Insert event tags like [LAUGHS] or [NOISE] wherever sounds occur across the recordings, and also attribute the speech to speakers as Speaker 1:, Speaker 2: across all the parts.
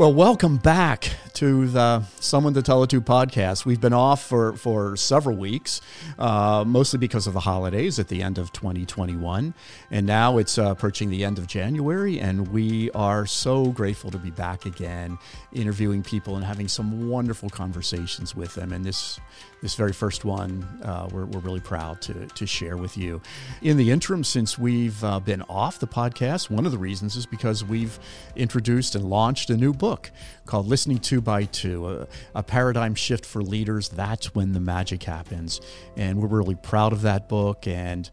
Speaker 1: Well, welcome back to the Someone to Tell It To podcast. We've been off for, for several weeks, uh, mostly because of the holidays at the end of 2021. And now it's uh, approaching the end of January, and we are so grateful to be back again, interviewing people and having some wonderful conversations with them. And this this very first one, uh, we're, we're really proud to, to share with you. In the interim, since we've uh, been off the podcast, one of the reasons is because we've introduced and launched a new book called Listening Two by Two, a, a paradigm shift for leaders. That's when the magic happens. And we're really proud of that book and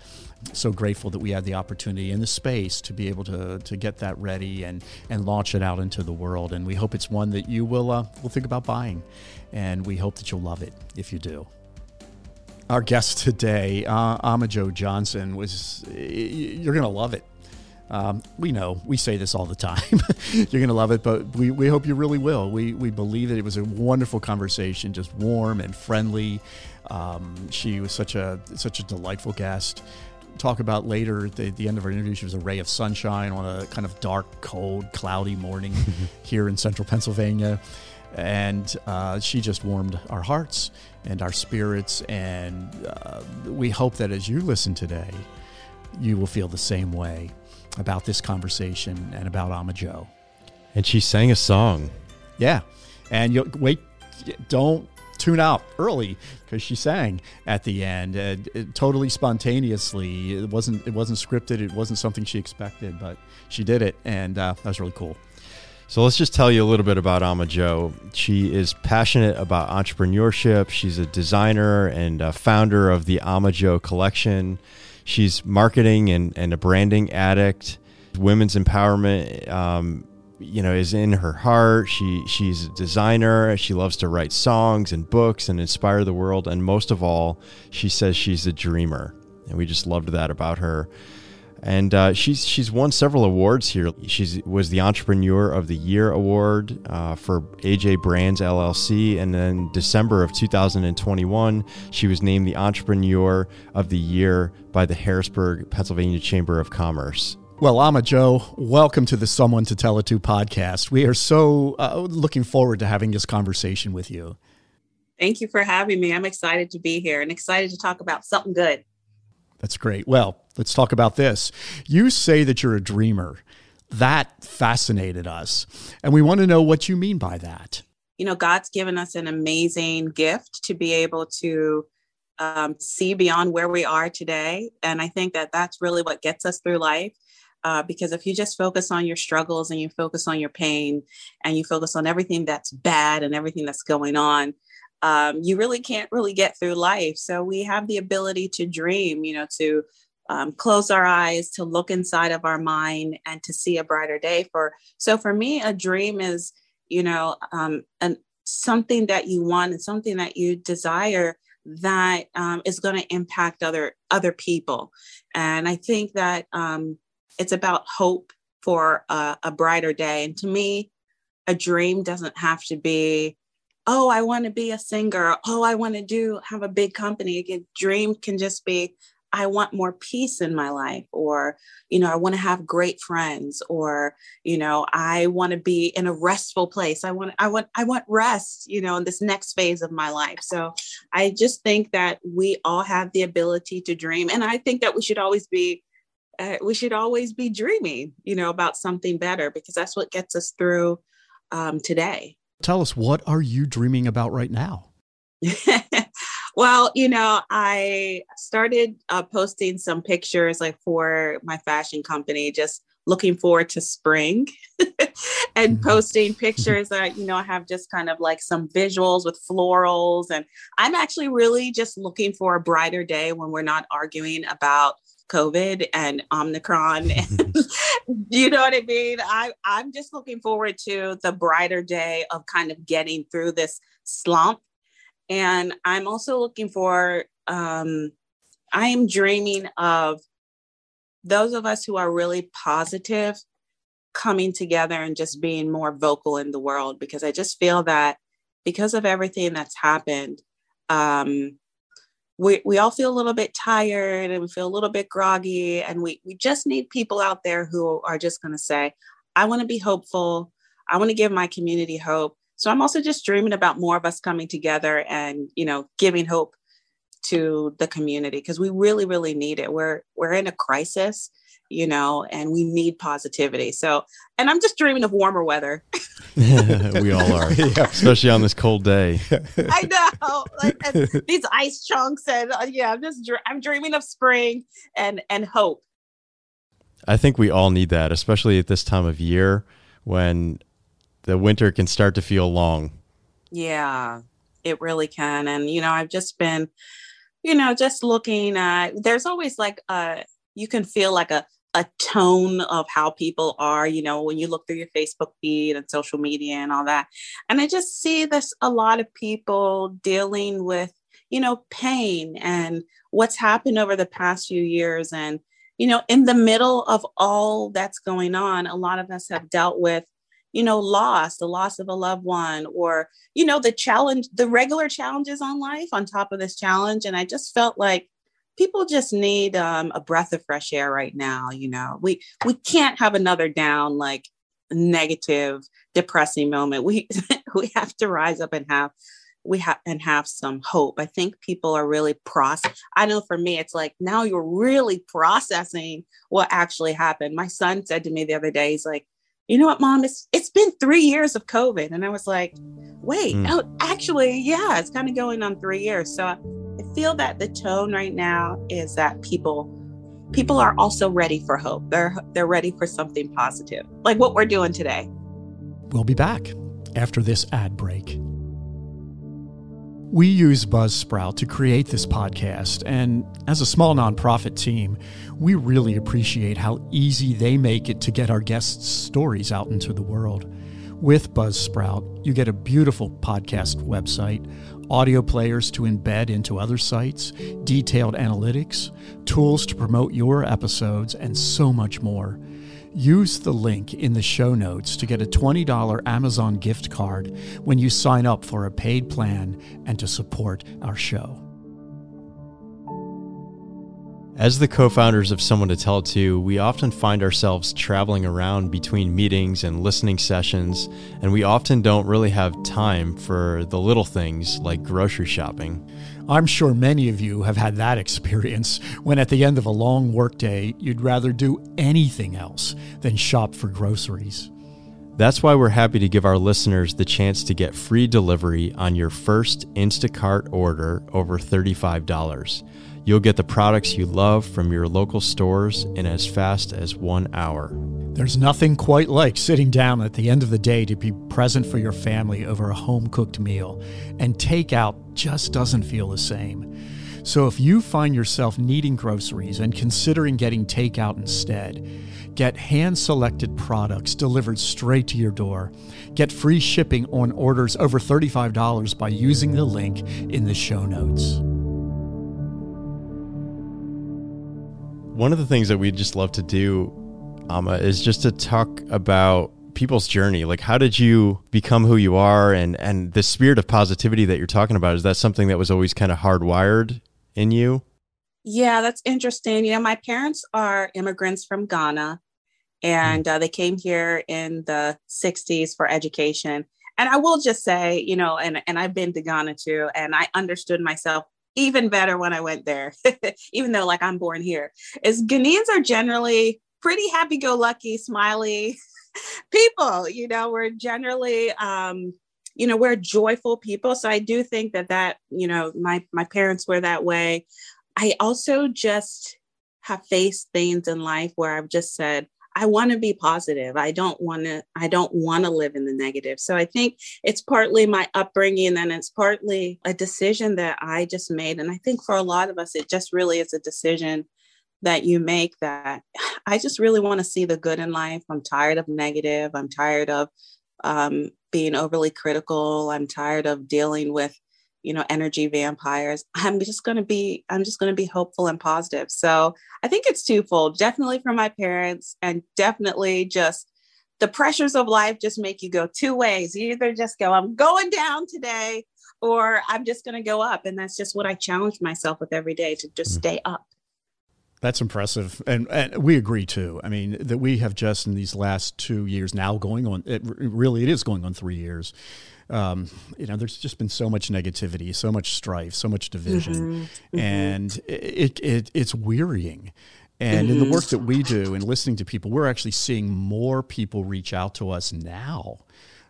Speaker 1: so grateful that we had the opportunity and the space to be able to, to get that ready and, and launch it out into the world. And we hope it's one that you will, uh, will think about buying and we hope that you'll love it if you do. Our guest today, uh, Amma Jo Johnson, was you're going to love it. Um, we know we say this all the time. [LAUGHS] you're going to love it, but we, we hope you really will. We, we believe that it was a wonderful conversation, just warm and friendly. Um, she was such a such a delightful guest. Talk about later at the, the, end of our interview, she was a ray of sunshine on a kind of dark, cold, cloudy morning [LAUGHS] here in central Pennsylvania and uh, she just warmed our hearts and our spirits. And uh, we hope that as you listen today, you will feel the same way about this conversation and about Amma Jo.
Speaker 2: And she sang a song.
Speaker 1: Yeah, and you wait. Don't tune out early because she sang at the end, uh, totally spontaneously. It wasn't. It wasn't scripted. It wasn't something she expected, but she did it, and uh, that was really cool.
Speaker 2: So let's just tell you a little bit about Amma Jo. She is passionate about entrepreneurship. She's a designer and a founder of the Amma Jo collection. She's marketing and, and a branding addict. Women's empowerment, um, you know, is in her heart. She she's a designer. She loves to write songs and books and inspire the world. And most of all, she says she's a dreamer, and we just loved that about her and uh, she's she's won several awards here. She was the Entrepreneur of the Year award uh, for AJ Brands LLC, and then December of 2021, she was named the Entrepreneur of the Year by the Harrisburg, Pennsylvania Chamber of Commerce.
Speaker 1: Well, Amma Jo, welcome to the Someone to Tell It To podcast. We are so uh, looking forward to having this conversation with you.
Speaker 3: Thank you for having me. I'm excited to be here and excited to talk about something good.
Speaker 1: That's great. Well, let's talk about this. You say that you're a dreamer. That fascinated us. And we want to know what you mean by that.
Speaker 3: You know, God's given us an amazing gift to be able to um, see beyond where we are today. And I think that that's really what gets us through life. Uh, because if you just focus on your struggles and you focus on your pain and you focus on everything that's bad and everything that's going on, um, you really can't really get through life. So we have the ability to dream, you know, to um, close our eyes, to look inside of our mind, and to see a brighter day. For so for me, a dream is, you know, um, an something that you want and something that you desire that um, is going to impact other other people. And I think that um, it's about hope for a, a brighter day. And to me, a dream doesn't have to be oh, I want to be a singer. Oh, I want to do have a big company. Again, dream can just be I want more peace in my life, or, you know, I want to have great friends, or, you know, I want to be in a restful place. I want, I want, I want rest, you know, in this next phase of my life. So I just think that we all have the ability to dream. And I think that we should always be, uh, we should always be dreaming, you know, about something better because that's what gets us through um, today.
Speaker 1: Tell us, what are you dreaming about right now? [LAUGHS]
Speaker 3: well, you know, I started uh, posting some pictures like for my fashion company, just looking forward to spring [LAUGHS] and mm-hmm. posting pictures that, you know, I have just kind of like some visuals with florals. And I'm actually really just looking for a brighter day when we're not arguing about COVID and Omicron. [LAUGHS] [LAUGHS] you know what I mean? I, I'm just looking forward to the brighter day of kind of getting through this slump. And I'm also looking for, um, I am dreaming of those of us who are really positive coming together and just being more vocal in the world because I just feel that because of everything that's happened, um, we, we all feel a little bit tired and we feel a little bit groggy and we, we just need people out there who are just going to say i want to be hopeful I want to give my community hope. So I'm also just dreaming about more of us coming together and, you know, giving hope to the community because we really, really need it. We're we're in a crisis, you know, and we need positivity. So, and I'm just dreaming of warmer weather. [LAUGHS] [LAUGHS]
Speaker 2: we all are, yeah. especially on this cold day.
Speaker 3: I know, like these ice chunks, and uh, yeah, I'm just I'm dreaming of spring and and hope.
Speaker 2: I think we all need that, especially at this time of year when the winter can start to feel long.
Speaker 3: Yeah, it really can. And, you know, I've just been, you know, just looking at, there's always like a, you can feel like a, a tone of how people are, you know, when you look through your Facebook feed and social media and all that. And I just see this a lot of people dealing with, you know, pain and what's happened over the past few years. And, you know, in the middle of all that's going on, a lot of us have dealt with you know, loss, the loss of a loved one, or, you know, the challenge, the regular challenges on life on top of this challenge. And I just felt like people just need um, a breath of fresh air right now. You know, we we can't have another down like negative, depressing moment. We [LAUGHS] we have to rise up and have we have and have some hope. I think people are really process. I know for me, it's like now you're really processing what actually happened. My son said to me the other day, he's like, you know what, mom, it's it's been three years of COVID. And I was like, wait, mm. oh, actually, yeah, it's kind of going on three years. So I feel that the tone right now is that people people are also ready for hope. They're they're ready for something positive, like what we're doing today.
Speaker 1: We'll be back after this ad break. We use Buzzsprout to create this podcast, and as a small nonprofit team, we really appreciate how easy they make it to get our guests' stories out into the world. With Buzzsprout, you get a beautiful podcast website, audio players to embed into other sites, detailed analytics, tools to promote your episodes, and so much more. Use the link in the show notes to get a $20 Amazon gift card when you sign up for a paid plan and to support our show.
Speaker 2: As the co founders of Someone to Tell To, we often find ourselves traveling around between meetings and listening sessions, and we often don't really have time for the little things like grocery shopping.
Speaker 1: I'm sure many of you have had that experience when at the end of a long workday, you'd rather do anything else than shop for groceries.
Speaker 2: That's why we're happy to give our listeners the chance to get free delivery on your first Instacart order over $35. You'll get the products you love from your local stores in as fast as one hour.
Speaker 1: There's nothing quite like sitting down at the end of the day to be present for your family over a home cooked meal, and takeout just doesn't feel the same. So if you find yourself needing groceries and considering getting takeout instead, get hand selected products delivered straight to your door. Get free shipping on orders over $35 by using the link in the show notes.
Speaker 2: One of the things that we just love to do, Amma, is just to talk about people's journey. Like, how did you become who you are, and and the spirit of positivity that you're talking about? Is that something that was always kind of hardwired in you?
Speaker 3: Yeah, that's interesting. You know, my parents are immigrants from Ghana, and mm. uh, they came here in the '60s for education. And I will just say, you know, and and I've been to Ghana too, and I understood myself even better when I went there, [LAUGHS] even though like I'm born here, is Ghanaians are generally pretty happy go lucky, smiley [LAUGHS] people. You know, we're generally, um, you know, we're joyful people. So I do think that that, you know, my, my parents were that way. I also just have faced things in life where I've just said, I want to be positive. I don't want to I don't want to live in the negative. So I think it's partly my upbringing and it's partly a decision that I just made and I think for a lot of us it just really is a decision that you make that [SIGHS] I just really want to see the good in life. I'm tired of negative. I'm tired of um, being overly critical. I'm tired of dealing with you know energy vampires [LAUGHS] i'm just going to be i'm just going to be hopeful and positive so i think it's twofold definitely for my parents and definitely just the pressures of life just make you go two ways you either just go i'm going down today or i'm just going to go up and that's just what i challenge myself with every day to just mm. stay up
Speaker 1: That's impressive, and, and we agree too. I mean that we have just in these last two years now going on. It really it is going on three years. Um, you know, there's just been so much negativity, so much strife, so much division, mm-hmm. mm-hmm. and it, it it's wearying. And mm-hmm. in the work that we do and listening to people, we're actually seeing more people reach out to us now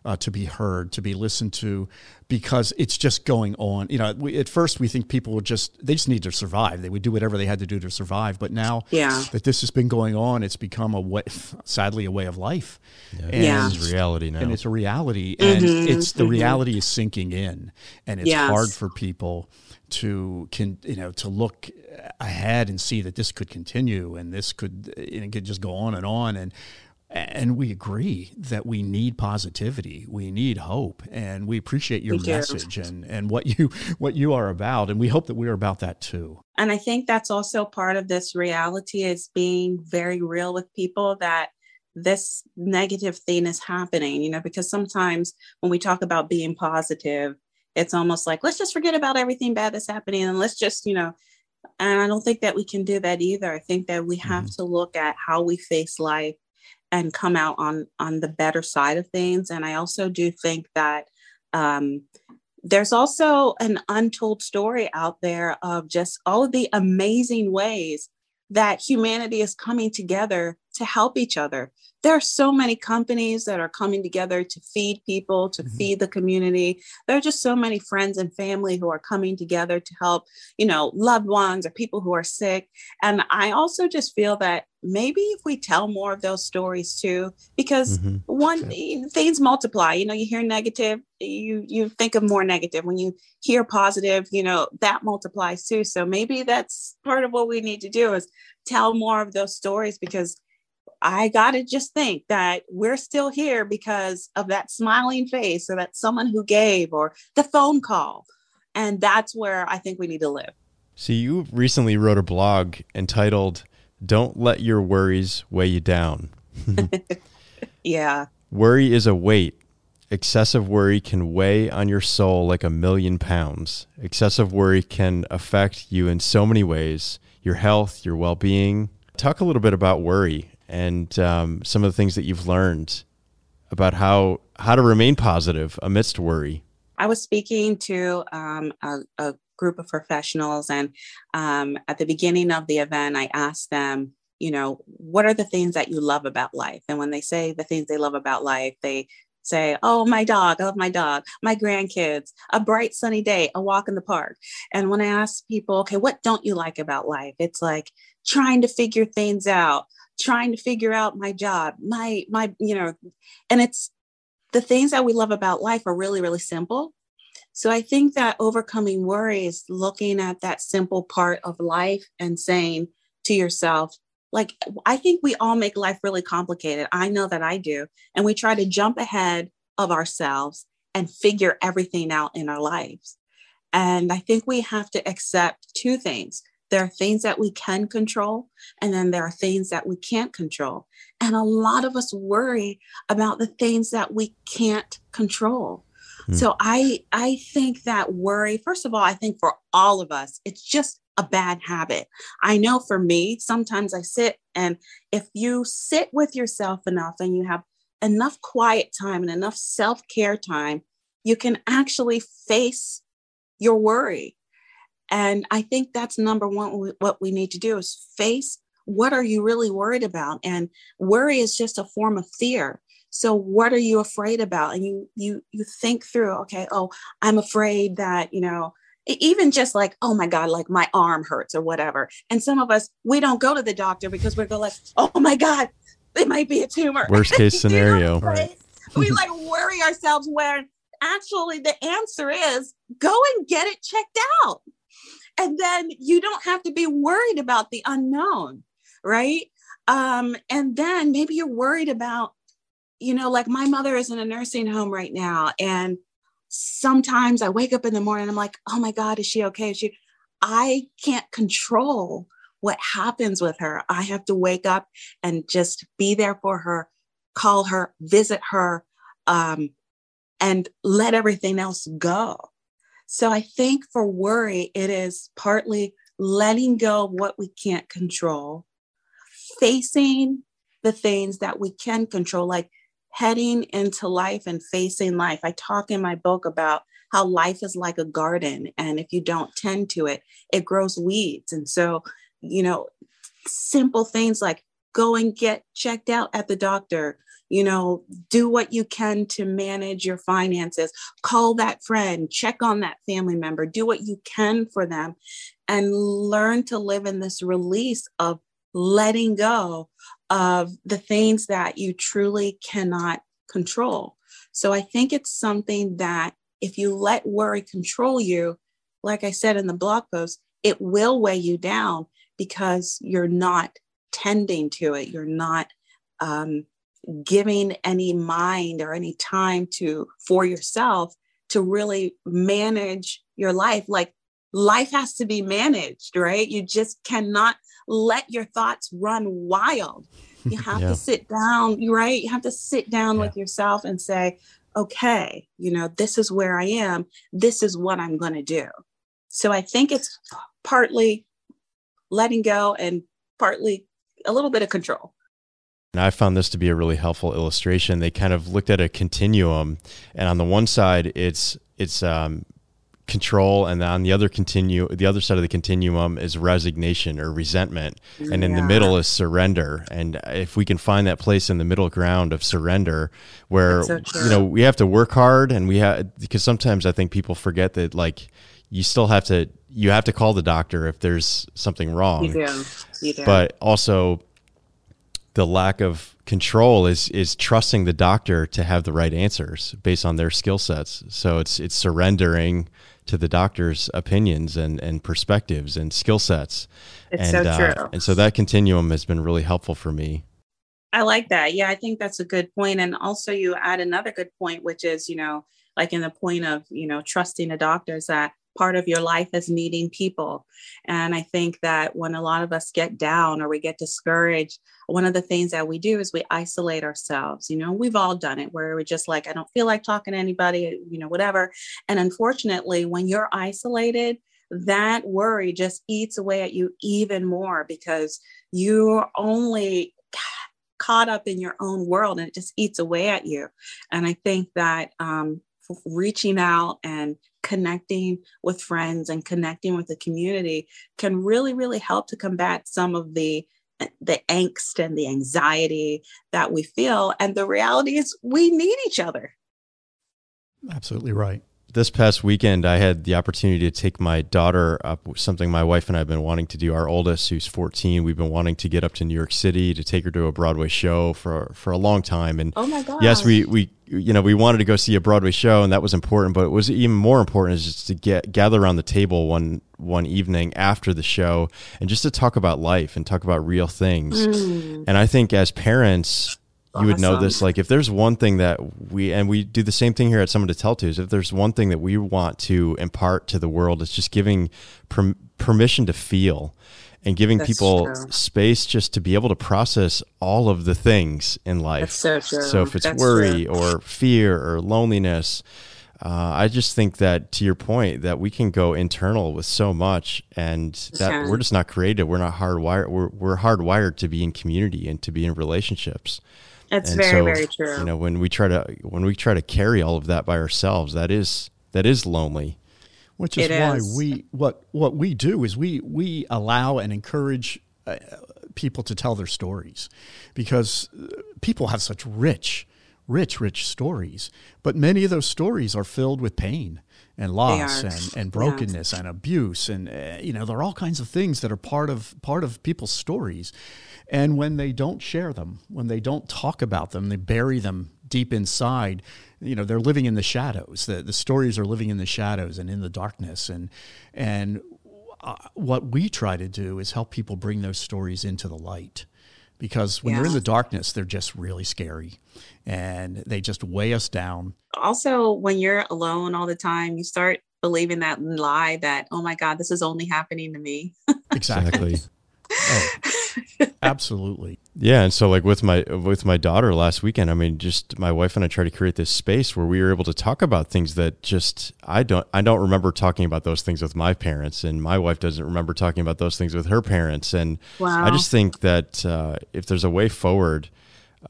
Speaker 1: uh, to be heard, to be listened to, because it's just going on. You know, we, at first we think people would just they just need to survive. They would do whatever they had to do to survive. But now
Speaker 3: yeah.
Speaker 1: that this has been going on, it's become a way, [LAUGHS] sadly a way of life.
Speaker 2: Yeah, and, yeah. This is reality now,
Speaker 1: and it's a reality, and mm-hmm, it's the mm-hmm. reality is sinking in, and it's yes. hard for people to can you know to look ahead and see that this could continue and this could it could just go on and on and and we agree that we need positivity we need hope and we appreciate your we message and and what you what you are about and we hope that we are about that too.
Speaker 3: And i think that's also part of this reality is being very real with people that this negative thing is happening you know because sometimes when we talk about being positive it's almost like let's just forget about everything bad that's happening and let's just you know and i don't think that we can do that either. I think that we have mm-hmm. to look at how we face life and come out on on the better side of things. And i also do think that um, there's also an untold story out there of just all of the amazing ways that humanity is coming together to help each other there are so many companies that are coming together to feed people, to mm-hmm. feed the community. There are just so many friends and family who are coming together to help, you know, loved ones or people who are sick. And I also just feel that maybe if we tell more of those stories too, because mm-hmm. one things multiply. You know, you hear negative, you you think of more negative. When you hear positive, you know, that multiplies too. So maybe that's part of what we need to do is tell more of those stories because I got to just think that we're still here because of that smiling face or that someone who gave or the phone call. And that's where I think we need to live.
Speaker 2: So, you recently wrote a blog entitled, Don't Let Your Worries Weigh You Down. [LAUGHS]
Speaker 3: yeah.
Speaker 2: Worry is a weight. Excessive worry can weigh on your soul like a million pounds. Excessive worry can affect you in so many ways your health, your well being. Talk a little bit about worry and um, some of the things that you've learned about how how to remain positive amidst worry.
Speaker 3: I was speaking to um, a, a, group of professionals, and um, at the beginning of the event, I asked them, you know, what are the things that you love about life? And when they say the things they love about life, they say, Oh, my dog, I love my dog, my grandkids, a bright sunny day, a walk in the park. And when I ask people, okay, what don't you like about life? It's like trying to figure things out, trying to figure out my job, my, my, you know, and it's the things that we love about life are really, really simple. So I think that overcoming worry is looking at that simple part of life and saying to yourself, like, I think we all make life really complicated. I know that I do. And we try to jump ahead of ourselves and figure everything out in our lives. And I think we have to accept two things there are things that we can control, and then there are things that we can't control. And a lot of us worry about the things that we can't control. Hmm. So I I think that worry, first of all, I think for all of us, it's just a bad habit. I know for me, sometimes I sit and if you sit with yourself enough and you have enough quiet time and enough self-care time, you can actually face your worry and I think that's number one, what we need to do is face what are you really worried about? And worry is just a form of fear. So what are you afraid about? And you you you think through, okay, oh, I'm afraid that, you know, even just like, oh my God, like my arm hurts or whatever. And some of us, we don't go to the doctor because we're going like, oh my God, it might be a tumor.
Speaker 2: Worst [LAUGHS] case scenario.
Speaker 3: right. we [LAUGHS] like worry ourselves where actually the answer is go and get it checked out and then you don't have to be worried about the unknown right? Um, and then maybe you're worried about you know like my mother is in a nursing home right now and sometimes i wake up in the morning i'm like oh my god is she okay? Is she i can't control what happens with her. I have to wake up and just be there for her call her visit her um, and let everything else go so I think for worry, it is partly letting go of what we can't control, facing the things that we can control, like heading into life and facing life. I talk in my book about how life is like a garden. And if you don't tend to it, it grows weeds. And so, you know, simple things like go and get checked out at the doctor, you know, do what you can to manage your finances, call that friend, check on that family member, do what you can for them, and learn to live in this release of letting go of the things that you truly cannot control. So I think it's something that if you let worry control you, like I said in the blog post, it will weigh you down because you're not tending to it. You're not um, giving any mind or any time to for yourself to really manage your life. Like life has to be managed, right? You just cannot let your thoughts run wild. You [LAUGHS] have yeah. to sit down, right? You have to sit down yeah. with yourself and say, okay, you know, this is where I am. This is what I'm going to do. So I think it's partly letting go and partly a little bit of control.
Speaker 2: And I found this to be a really helpful illustration. They kind of looked at a continuum, and on the one side, it's it's um, control and on the other continue the other side of the continuum is resignation or resentment and in the middle is surrender and if we can find that place in the middle ground of surrender where so you know we have to work hard and we have because sometimes i think people forget that like you still have to you have to call the doctor if there's something wrong
Speaker 3: you do. You do.
Speaker 2: but also the lack of control is is trusting the doctor to have the right answers based on their skill sets so it's it's surrendering to the doctor's opinions and, and perspectives and skill sets.
Speaker 3: It's
Speaker 2: and,
Speaker 3: so
Speaker 2: uh,
Speaker 3: true.
Speaker 2: and so that continuum has been really helpful for me.
Speaker 3: I like that. Yeah, I think that's a good point. And also, you add another good point, which is, you know, like in the point of, you know, trusting a doctor is that part of your life is meeting people. And I think that when a lot of us get down or we get discouraged, one of the things that we do is we isolate ourselves. You know, we've all done it where we're just like, I don't feel like talking to anybody, you know, whatever. And unfortunately, when you're isolated, that worry just eats away at you even more because you're only caught up in your own world and it just eats away at you. And I think that um, reaching out and connecting with friends and connecting with the community can really really help to combat some of the the angst and the anxiety that we feel. And the reality is we need each other.
Speaker 1: Absolutely right
Speaker 2: this past weekend, I had the opportunity to take my daughter up, something my wife and I have been wanting to do. Our oldest, who's 14, we've been wanting to get up to New York City to take her to a Broadway show for for a long time. And
Speaker 3: oh my god,
Speaker 2: yes, we we you know we wanted to go see a Broadway show, and that was important. But it was even more important is just to get gather around the table one one evening after the show and just to talk about life and talk about real things. Mm. And I think as parents you would know this like if there's one thing that we and we do the same thing here at someone to tell to is if there's one thing that we want to impart to the world it's just giving per, permission to feel and giving That's people true. space just to be able to process all of the things in life
Speaker 3: so,
Speaker 2: so, if it's That's worry true. or fear or loneliness uh, I just think that to your point that we can go internal with so much and that we're just not creative. We're not hardwired. We're, we're hardwired to be in community and to be in relationships.
Speaker 3: That's and very so, very true.
Speaker 2: You know, when we try to when we try to carry all of that by ourselves, that is that is lonely.
Speaker 1: Which is it why is. we what what we do is we we allow and encourage uh, people to tell their stories because uh, people have such rich rich rich stories but many of those stories are filled with pain and loss and, and brokenness yeah. and abuse and uh, you know there are all kinds of things that are part of part of people's stories and when they don't share them, when they don't talk about them, they bury them deep inside, you know, they're living in the shadows. The, the stories are living in the shadows and in the darkness. And, and uh, what we try to do is help people bring those stories into the light because when yeah. they're in the darkness, they're just really scary and they just weigh us down.
Speaker 3: Also, when you're alone all the time, you start believing that lie that, oh my God, this is only happening to me. [LAUGHS]
Speaker 1: exactly. [LAUGHS] oh. Absolutely.
Speaker 2: Yeah, and so like with my with my daughter last weekend, I mean, just my wife and I tried to create this space where we were able to talk about things that just I don't I don't remember talking about those things with my parents, and my wife doesn't remember talking about those things with her parents, and wow. I just think that uh, if there's a way forward,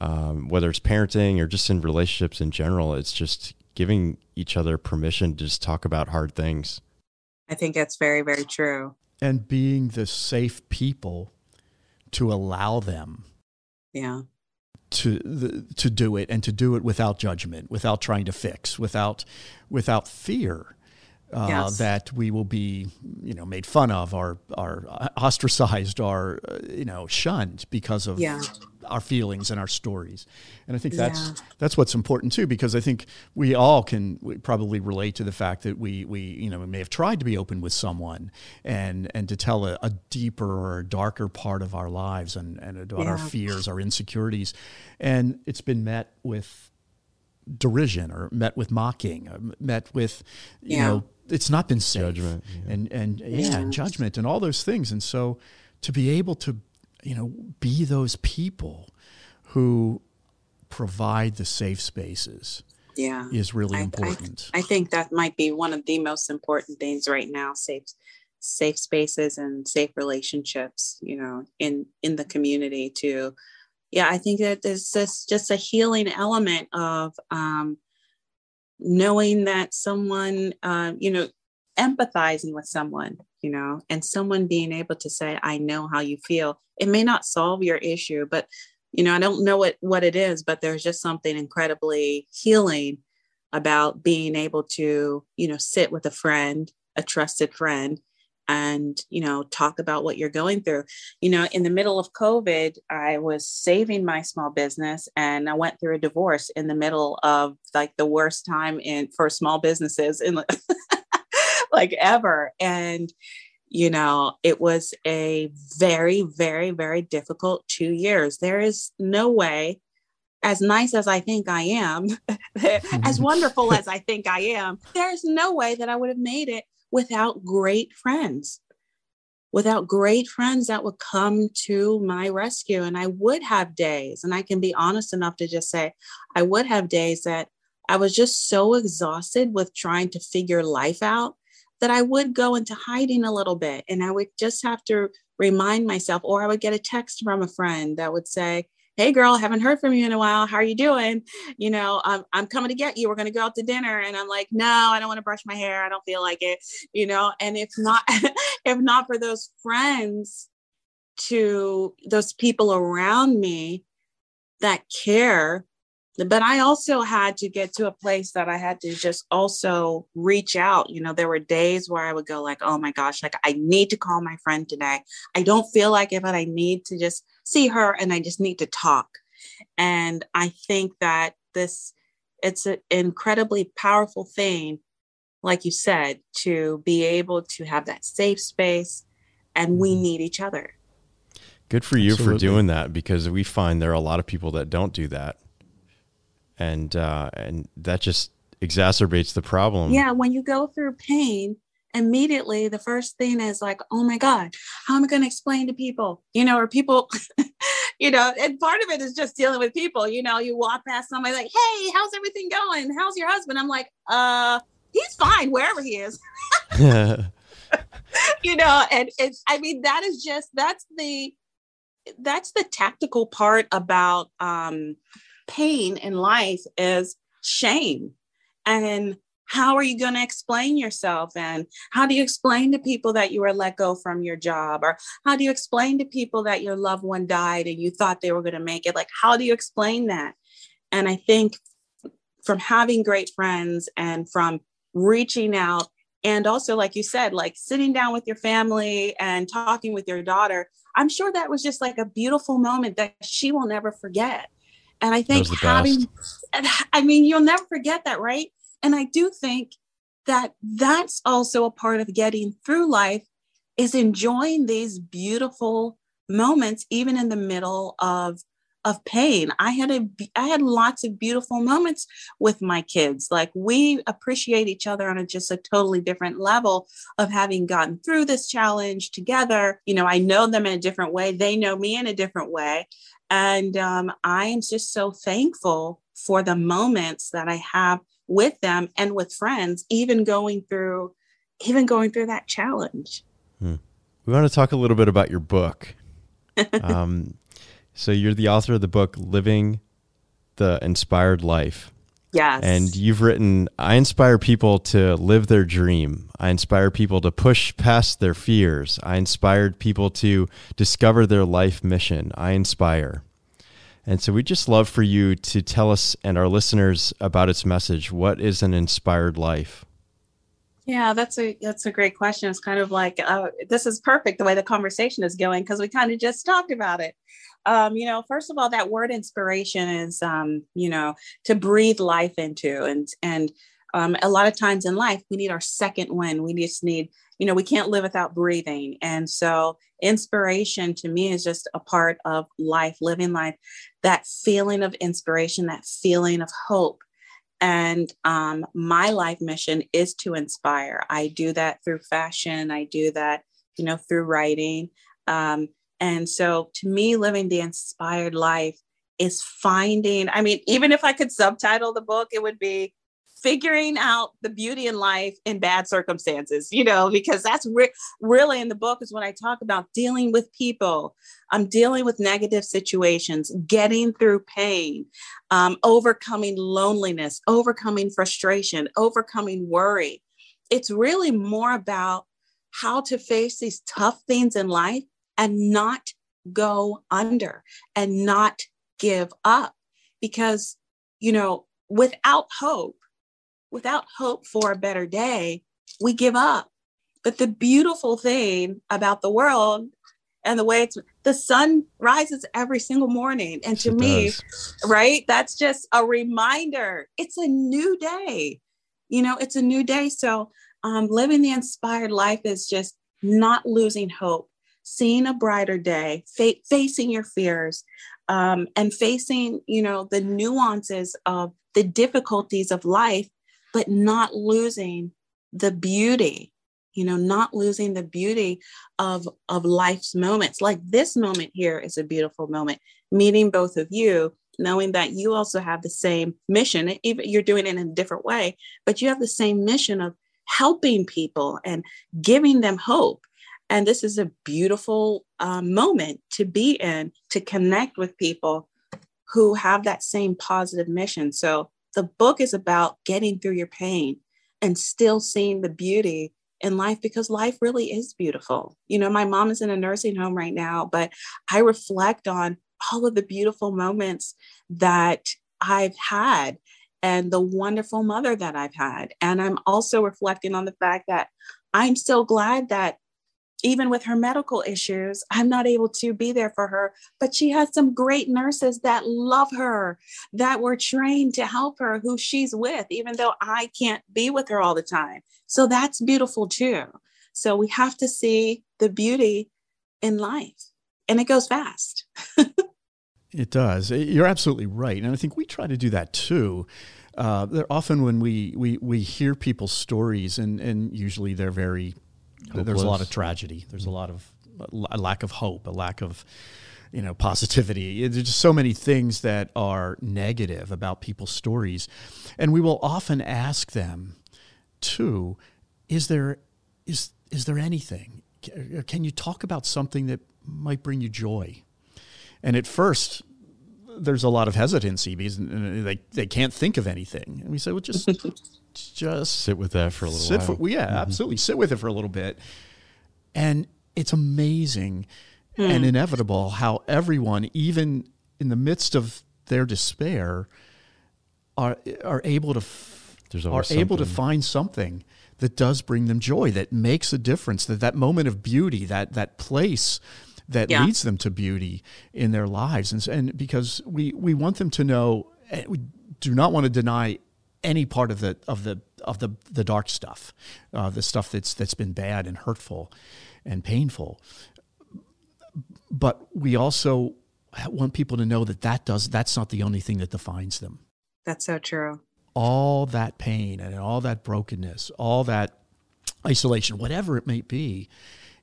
Speaker 2: um, whether it's parenting or just in relationships in general, it's just giving each other permission to just talk about hard things.
Speaker 3: I think that's very very true.
Speaker 1: And being the safe people to allow them
Speaker 3: yeah.
Speaker 1: to the, to do it and to do it without judgment without trying to fix without without fear uh, yes. that we will be, you know, made fun of or, or ostracized or, uh, you know, shunned because of yeah. our feelings and our stories. And I think that's yeah. that's what's important too, because I think we all can probably relate to the fact that we we you know we may have tried to be open with someone and and to tell a, a deeper or darker part of our lives and and about yeah. our fears, our insecurities, and it's been met with derision or met with mocking, uh, or met with you know it's not been safe. Judgment. Yeah. And and yeah, yeah, and judgment and all those things. And so to be able to, you know, be those people who provide the safe spaces
Speaker 3: yeah
Speaker 1: is really I, important
Speaker 3: I, I, think that might be one of the most important things right now safe safe spaces and safe relationships you know in in the community to yeah i think that there's just just a healing element of um knowing that someone, uh, you know, empathizing with someone, you know, and someone being able to say, I know how you feel. It may not solve your issue, but, you know, I don't know what, what it is, but there's just something incredibly healing about being able to, you know, sit with a friend, a trusted friend, and you know talk about what you're going through. You know in the middle of covid i was saving my small business and i went through a divorce in the middle of like the worst time in for small businesses in [LAUGHS] like ever. And you know it was a very very very difficult 2 years. There is no way as nice as I think I am, [LAUGHS] [LAUGHS] as wonderful as I think I am, there's no way that I would have made it without great friends, without great friends that would come to my rescue. And I would have days, and I can be honest enough to just say, I would have days that I was just so exhausted with trying to figure life out that I would go into hiding a little bit and I would just have to remind myself, or I would get a text from a friend that would say, hey girl haven't heard from you in a while. How are you doing? You know i'm, I'm coming to get you. We're going to go out to dinner. And i'm like no i don't want to brush my hair. I don't feel like it. You know and if not [LAUGHS] if not for those friends to those people around me that care but I also had to get to a place that I had to just also reach out. You know, there were days where I would go like, "Oh my gosh, like I need to call my friend today. I don't feel like it, but I need to just see her and I just need to talk." And I think that this it's an incredibly powerful thing like you said to be able to have that safe space and we mm-hmm. need each other.
Speaker 2: Good for you Absolutely. for doing that because we find there are a lot of people that don't do that and uh, and that just exacerbates the problem.
Speaker 3: Yeah, when you go through pain, immediately the first thing is like, oh my God, how am I going to explain to people? You know, or people, [LAUGHS] you know, and part of it is just dealing with people. You know, you walk past somebody like, hey, how's everything going? How's your husband? I'm like, uh, he's fine wherever he is. [LAUGHS] [LAUGHS] you know, and it's, I mean, that is just, that's the, that's the tactical part about um, pain in life is shame. And how are you going to explain yourself? And how do you explain to people that you were let go from your job? Or how do you explain to people that your loved one died and you thought they were going to make it? Like, how do you explain that? And I think from having great friends and from reaching out and also like you said like sitting down with your family and talking with your daughter i'm sure that was just like a beautiful moment that she will never forget and I think having, [LAUGHS] I mean, you'll never forget that, right? And I do think that that's also a part of getting through life is enjoying these beautiful moments, even in the middle of of pain. I had a I had lots of beautiful moments with my kids. Like we appreciate each other on a just a totally different level of having gotten through this challenge together. You know, I know them in a different way. They know me in a different way. And um, I am just so thankful for the moments that I have with them and with friends, even going through, even going through that challenge.
Speaker 2: Hmm. We want to talk a little bit about your book. [LAUGHS] um, so you're the author of the book Living the Inspired Life.
Speaker 3: Yes.
Speaker 2: And you've written, I inspire people to live their dream. I inspire people to push past their fears. I inspired people to discover their life mission. I inspire. And so we just love for you to tell us and our listeners about its message. What is an inspired life?
Speaker 3: Yeah, that's a that's a great question. It's kind of like uh, this is perfect the way the conversation is going because we kind of just talked about it. Um, you know, first of all, that word inspiration is um, you know to breathe life into, and and um, a lot of times in life we need our second wind. We just need you know we can't live without breathing, and so inspiration to me is just a part of life, living life. That feeling of inspiration, that feeling of hope and um, my life mission is to inspire. I do that through fashion. I do that, you know, through writing. Um, and so to me, living the inspired life is finding, I mean, even if I could subtitle the book, it would be figuring out the beauty in life in bad circumstances, you know, because that's re- really in the book is when I talk about dealing with people. I'm dealing with negative situations, getting through pain, um, overcoming loneliness, overcoming frustration, overcoming worry. It's really more about how to face these tough things in life and not go under and not give up. Because, you know, without hope, without hope for a better day, we give up. But the beautiful thing about the world and the way it's the sun rises every single morning. And to me, does. right, that's just a reminder it's a new day. You know, it's a new day. So, um, living the inspired life is just not losing hope, seeing a brighter day, fa- facing your fears, um, and facing, you know, the nuances of the difficulties of life but not losing the beauty you know not losing the beauty of of life's moments. Like this moment here is a beautiful moment meeting both of you knowing that you also have the same mission even you're doing it in a different way but you have the same mission of helping people and giving them hope. And this is a beautiful uh, moment to be in to connect with people who have that same positive mission. So the book is about getting through your pain and still seeing the beauty in life because life really is beautiful. You know, my mom is in a nursing home right now, but I reflect on all of the beautiful moments that I've had and the wonderful mother that I've had. And I'm also reflecting on the fact that I'm so glad that even with her medical issues, I'm not able to be there for her. But she has some great nurses that love her, that were trained to help her, who she's with, even though I can't be with her all the time. So that's beautiful too. So we have to see the beauty in life, and it goes fast. [LAUGHS]
Speaker 1: it does. You're absolutely right. And I think we try to do that too. Uh, often when we, we, we hear people's stories, and, and usually they're very Hopeless. There's a lot of tragedy. There's a lot of a lack of hope, a lack of you know positivity. There's just so many things that are negative about people's stories, and we will often ask them, too, is there is is there anything? Uh, can you talk about something that might bring you joy? And at first, there's a lot of hesitancy because uh, they, they can't think of anything. And we say, well, just [LAUGHS] just
Speaker 2: sit with that for a little
Speaker 1: sit
Speaker 2: while.
Speaker 1: For, yeah, mm-hmm. absolutely. Sit with it for a little bit. And it's amazing mm. and inevitable how everyone, even in the midst of their despair, are are able to are something. able to find something that does bring them joy, that makes a difference, that that moment of beauty, that that place that yeah. leads them to beauty in their lives, and, and because we we want them to know, eh, we do not want to deny any part of the of the of the the dark stuff, uh, the stuff that's that's been bad and hurtful and painful. But we also want people to know that that does that's not the only thing that defines them.
Speaker 3: That's so true.
Speaker 1: All that pain and all that brokenness, all that isolation, whatever it may be,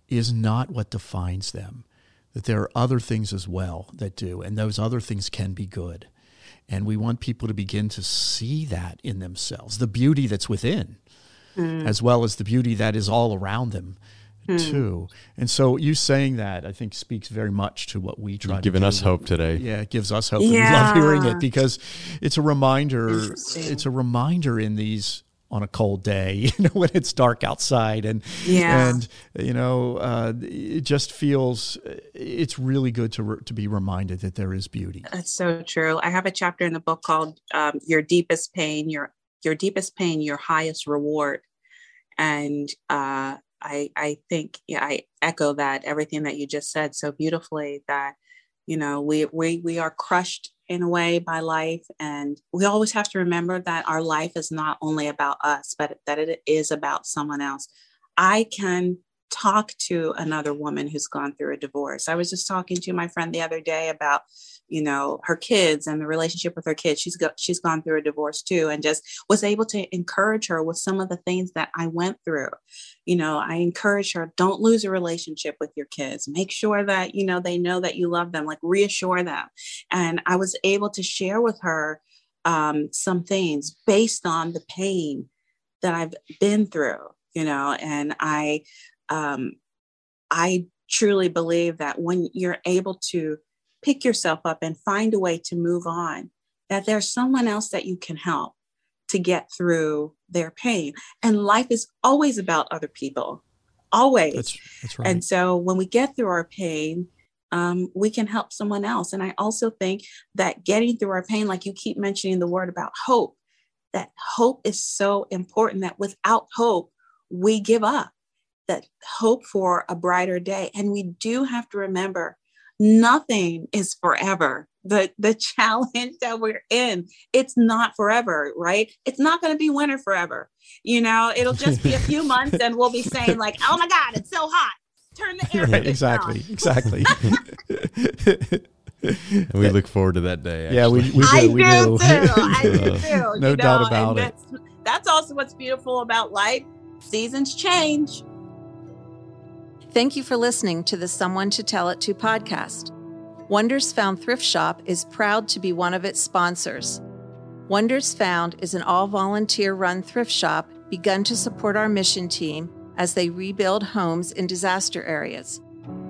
Speaker 1: is not what defines them. That there are other things as well that do, and those other things can be good. And we want people to begin to see that in themselves, the beauty that's within, mm. as well as the beauty that is all around them. Hmm. too. And so you saying that I think speaks very much to what we try.
Speaker 2: You've given us hope today.
Speaker 1: Yeah, it gives us hope. Yeah. we love hearing it because it's a reminder. It's a reminder in these on a cold day, [LAUGHS] you know, when it's dark outside, and yeah. and you know, uh, it just feels it's really good to re- to be reminded that there is beauty.
Speaker 3: That's so true. I have a chapter in the book called um, "Your Deepest Pain, Your Your Deepest Pain, Your Highest Reward," and uh, I I think yeah, I echo that everything that you just said so beautifully that you know we we we are crushed in a way by life and we always have to remember that our life is not only about us but that it is about someone else. I can talk to another woman who's gone through a divorce. I was just talking to my friend the other day about you know her kids and the relationship with her kids. She's got she's gone through a divorce too and just was able to encourage her with some of the things that i went through. You know i encourage her don't lose a relationship with your kids. Make sure that you know they know that you love them like reassure them. And i was able to share with her um, some things based on the pain that i've been through you know and i um, i truly believe that when you're able to pick yourself up and find a way to move on, that there's someone else that you can help to get through their pain. And life is always about other people, always. That's, that's right. And so when we get through our pain, um, we can help someone else. And I also think that getting through our pain, like you keep mentioning the word about hope, that hope is so important that without hope, we give up. That hope for a brighter day. And we do have to remember nothing is forever. The the [LAUGHS] challenge that we're in, it's not forever, right? It's not going to be winter forever. You know, it'll just be a few [LAUGHS] months and we'll be saying like, "Oh my god, it's so hot." Turn the [LAUGHS] air right,
Speaker 1: exactly,
Speaker 3: on.
Speaker 1: exactly.
Speaker 2: and we look forward to that day.
Speaker 1: Actually. Yeah, we, we do.
Speaker 3: I
Speaker 1: we
Speaker 3: do, do. I do too.
Speaker 1: no doubt about it.
Speaker 3: That's, that's also what's beautiful about life. Seasons change.
Speaker 4: Thank you for listening to the Someone to Tell It To podcast. Wonders Found Thrift Shop is proud to be one of its sponsors. Wonders Found is an all volunteer run thrift shop begun to support our mission team as they rebuild homes in disaster areas.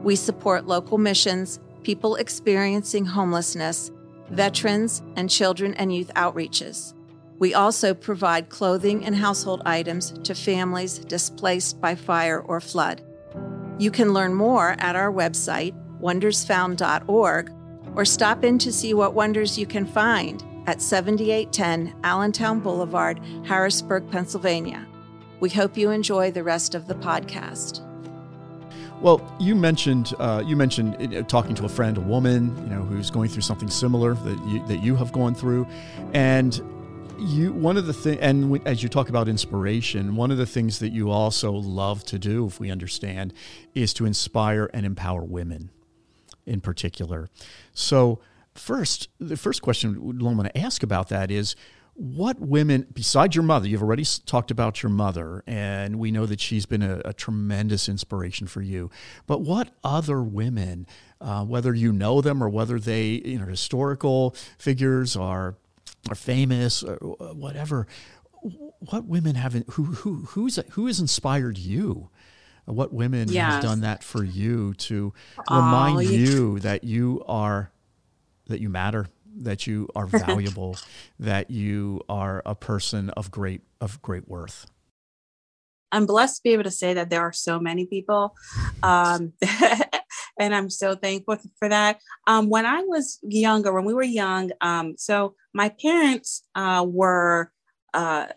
Speaker 4: We support local missions, people experiencing homelessness, veterans, and children and youth outreaches. We also provide clothing and household items to families displaced by fire or flood. You can learn more at our website, wondersfound.org, or stop in to see what wonders you can find at 7810 Allentown Boulevard, Harrisburg, Pennsylvania. We hope you enjoy the rest of the podcast.
Speaker 1: Well, you mentioned uh, you mentioned talking to a friend, a woman, you know, who's going through something similar that you, that you have gone through, and you one of the things and as you talk about inspiration one of the things that you also love to do if we understand is to inspire and empower women in particular. So first the first question i want to ask about that is what women besides your mother you've already talked about your mother and we know that she's been a, a tremendous inspiration for you. But what other women uh, whether you know them or whether they you know historical figures are are famous or whatever what women haven't who who who's who has inspired you what women yes. has done that for you to remind oh, you that you are that you matter that you are [LAUGHS] valuable that you are a person of great of great worth
Speaker 3: i'm blessed to be able to say that there are so many people um, [LAUGHS] and I'm so thankful for that. Um, when I was younger, when we were young, um, so my parents uh, were uh,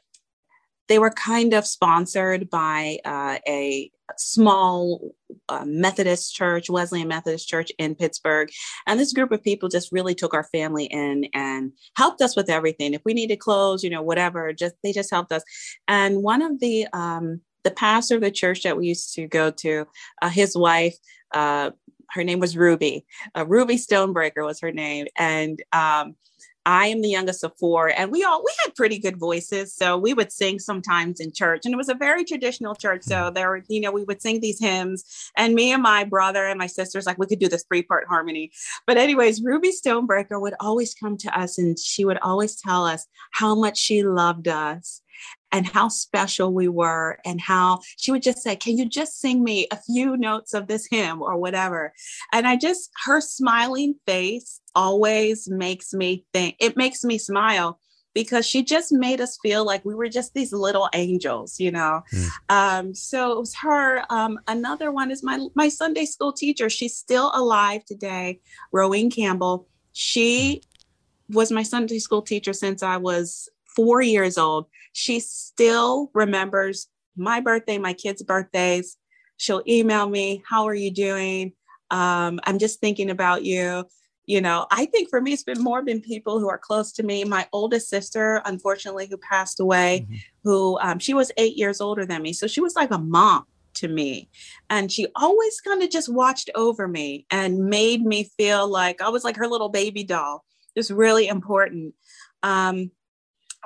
Speaker 3: they were kind of sponsored by uh, a small uh, Methodist church, Wesleyan Methodist church in Pittsburgh. And this group of people just really took our family in and helped us with everything. If we needed clothes, you know, whatever, just they just helped us. And one of the um, the pastor of the church that we used to go to, uh, his wife uh, her name was Ruby. Uh, Ruby Stonebreaker was her name, and um, I am the youngest of four, and we all we had pretty good voices, so we would sing sometimes in church, and it was a very traditional church. So mm. there, were, you know, we would sing these hymns, and me and my brother and my sisters, like we could do this three part harmony. But anyways, Ruby Stonebreaker would always come to us, and she would always tell us how much she loved us and how special we were and how she would just say can you just sing me a few notes of this hymn or whatever and i just her smiling face always makes me think it makes me smile because she just made us feel like we were just these little angels, you know. Mm. Um, so it was her. Um, another one is my my Sunday school teacher. She's still alive today, Rowan Campbell. She was my Sunday school teacher since I was four years old. She still remembers my birthday, my kids' birthdays. She'll email me, How are you doing? Um, I'm just thinking about you. You know, I think for me, it's been more been people who are close to me. My oldest sister, unfortunately, who passed away, mm-hmm. who um, she was eight years older than me. So she was like a mom to me. And she always kind of just watched over me and made me feel like I was like her little baby doll. Just really important. Um,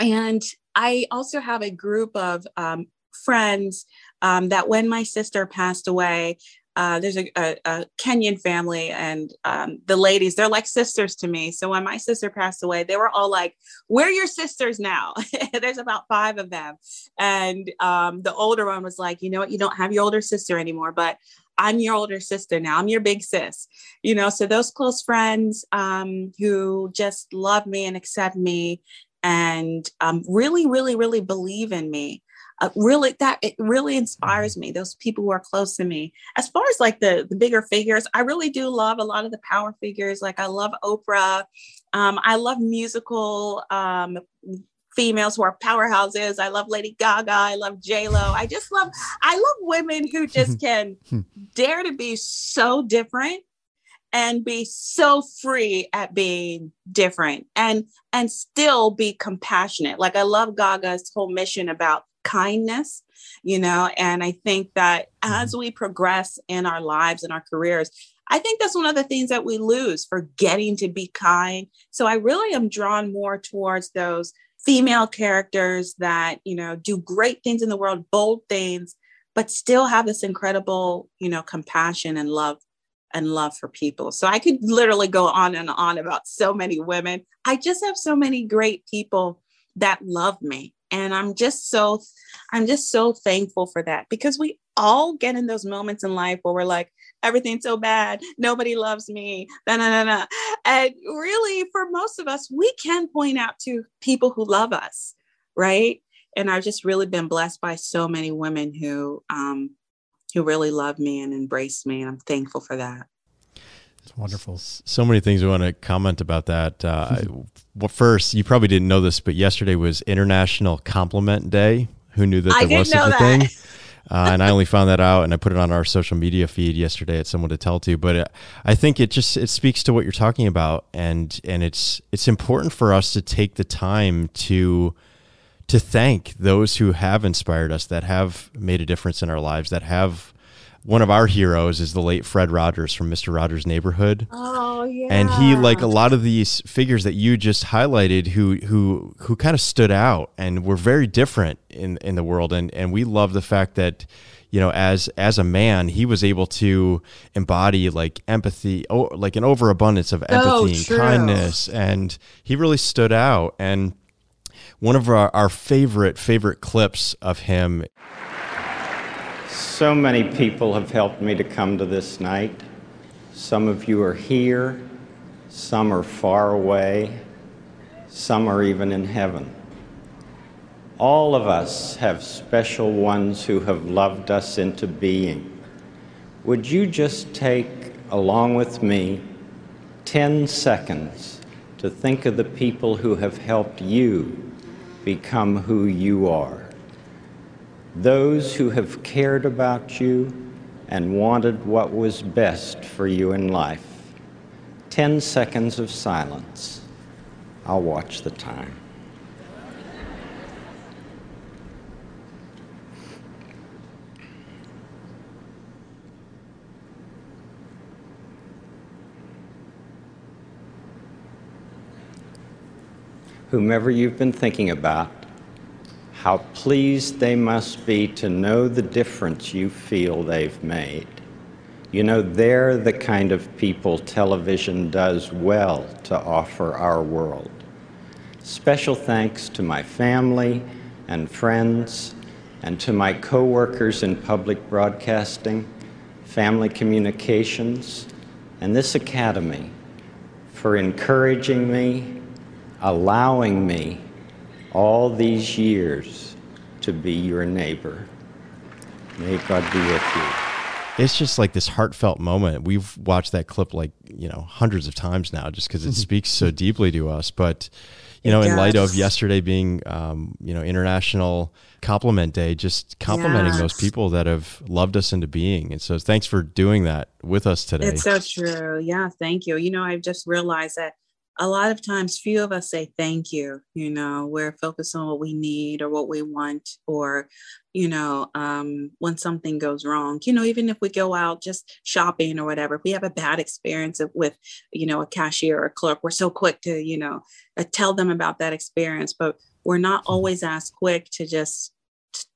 Speaker 3: and I also have a group of um, friends um, that when my sister passed away, uh, there's a, a, a, Kenyan family, and um, the ladies, they're like sisters to me. So when my sister passed away, they were all like, We're your sisters now. [LAUGHS] there's about five of them. And um, the older one was like, You know what? You don't have your older sister anymore, but I'm your older sister now. I'm your big sis. You know, so those close friends um, who just love me and accept me and um, really, really, really believe in me. Uh, really, that it really inspires me. Those people who are close to me. As far as like the the bigger figures, I really do love a lot of the power figures. Like I love Oprah. Um, I love musical um, females who are powerhouses. I love Lady Gaga. I love J Lo. I just love I love women who just [LAUGHS] can dare to be so different and be so free at being different and and still be compassionate like i love gaga's whole mission about kindness you know and i think that as mm-hmm. we progress in our lives and our careers i think that's one of the things that we lose forgetting to be kind so i really am drawn more towards those female characters that you know do great things in the world bold things but still have this incredible you know compassion and love and love for people. So I could literally go on and on about so many women. I just have so many great people that love me. And I'm just so I'm just so thankful for that because we all get in those moments in life where we're like, everything's so bad, nobody loves me, na na na. And really, for most of us, we can point out to people who love us, right? And I've just really been blessed by so many women who um, who really love me and embrace me. And I'm thankful for that.
Speaker 1: It's wonderful.
Speaker 2: So many things we want to comment about that. Uh, [LAUGHS] well, first, you probably didn't know this, but yesterday was International Compliment Day. Who knew that there was such a that. thing? [LAUGHS] Uh, and I only found that out, and I put it on our social media feed yesterday at someone to tell to. But it, uh, I think it just it speaks to what you're talking about, and and it's it's important for us to take the time to to thank those who have inspired us, that have made a difference in our lives, that have one of our heroes is the late Fred Rogers from Mr. Rogers' Neighborhood.
Speaker 3: Oh yeah.
Speaker 2: And he like a lot of these figures that you just highlighted who who who kind of stood out and were very different in in the world and and we love the fact that you know as as a man he was able to embody like empathy oh like an overabundance of empathy oh, and kindness and he really stood out and one of our, our favorite, favorite clips of him.
Speaker 5: So many people have helped me to come to this night. Some of you are here, some are far away, some are even in heaven. All of us have special ones who have loved us into being. Would you just take, along with me, 10 seconds to think of the people who have helped you become who you are. Those who have cared about you and wanted what was best for you in life. 10 seconds of silence. I'll watch the time. Whomever you've been thinking about, how pleased they must be to know the difference you feel they've made. You know, they're the kind of people television does well to offer our world. Special thanks to my family and friends and to my coworkers in public broadcasting, family communications, and this academy for encouraging me, allowing me all these years to be your neighbor. May God be with you.
Speaker 2: It's just like this heartfelt moment. We've watched that clip like, you know, hundreds of times now just because it [LAUGHS] speaks so deeply to us. But, you know, in light of yesterday being, um, you know, International Compliment Day, just complimenting yes. those people that have loved us into being. And so thanks for doing that with us today.
Speaker 3: It's so true. Yeah. Thank you. You know, I've just realized that a lot of times few of us say thank you you know we're focused on what we need or what we want or you know um, when something goes wrong you know even if we go out just shopping or whatever if we have a bad experience with you know a cashier or a clerk we're so quick to you know uh, tell them about that experience but we're not mm-hmm. always as quick to just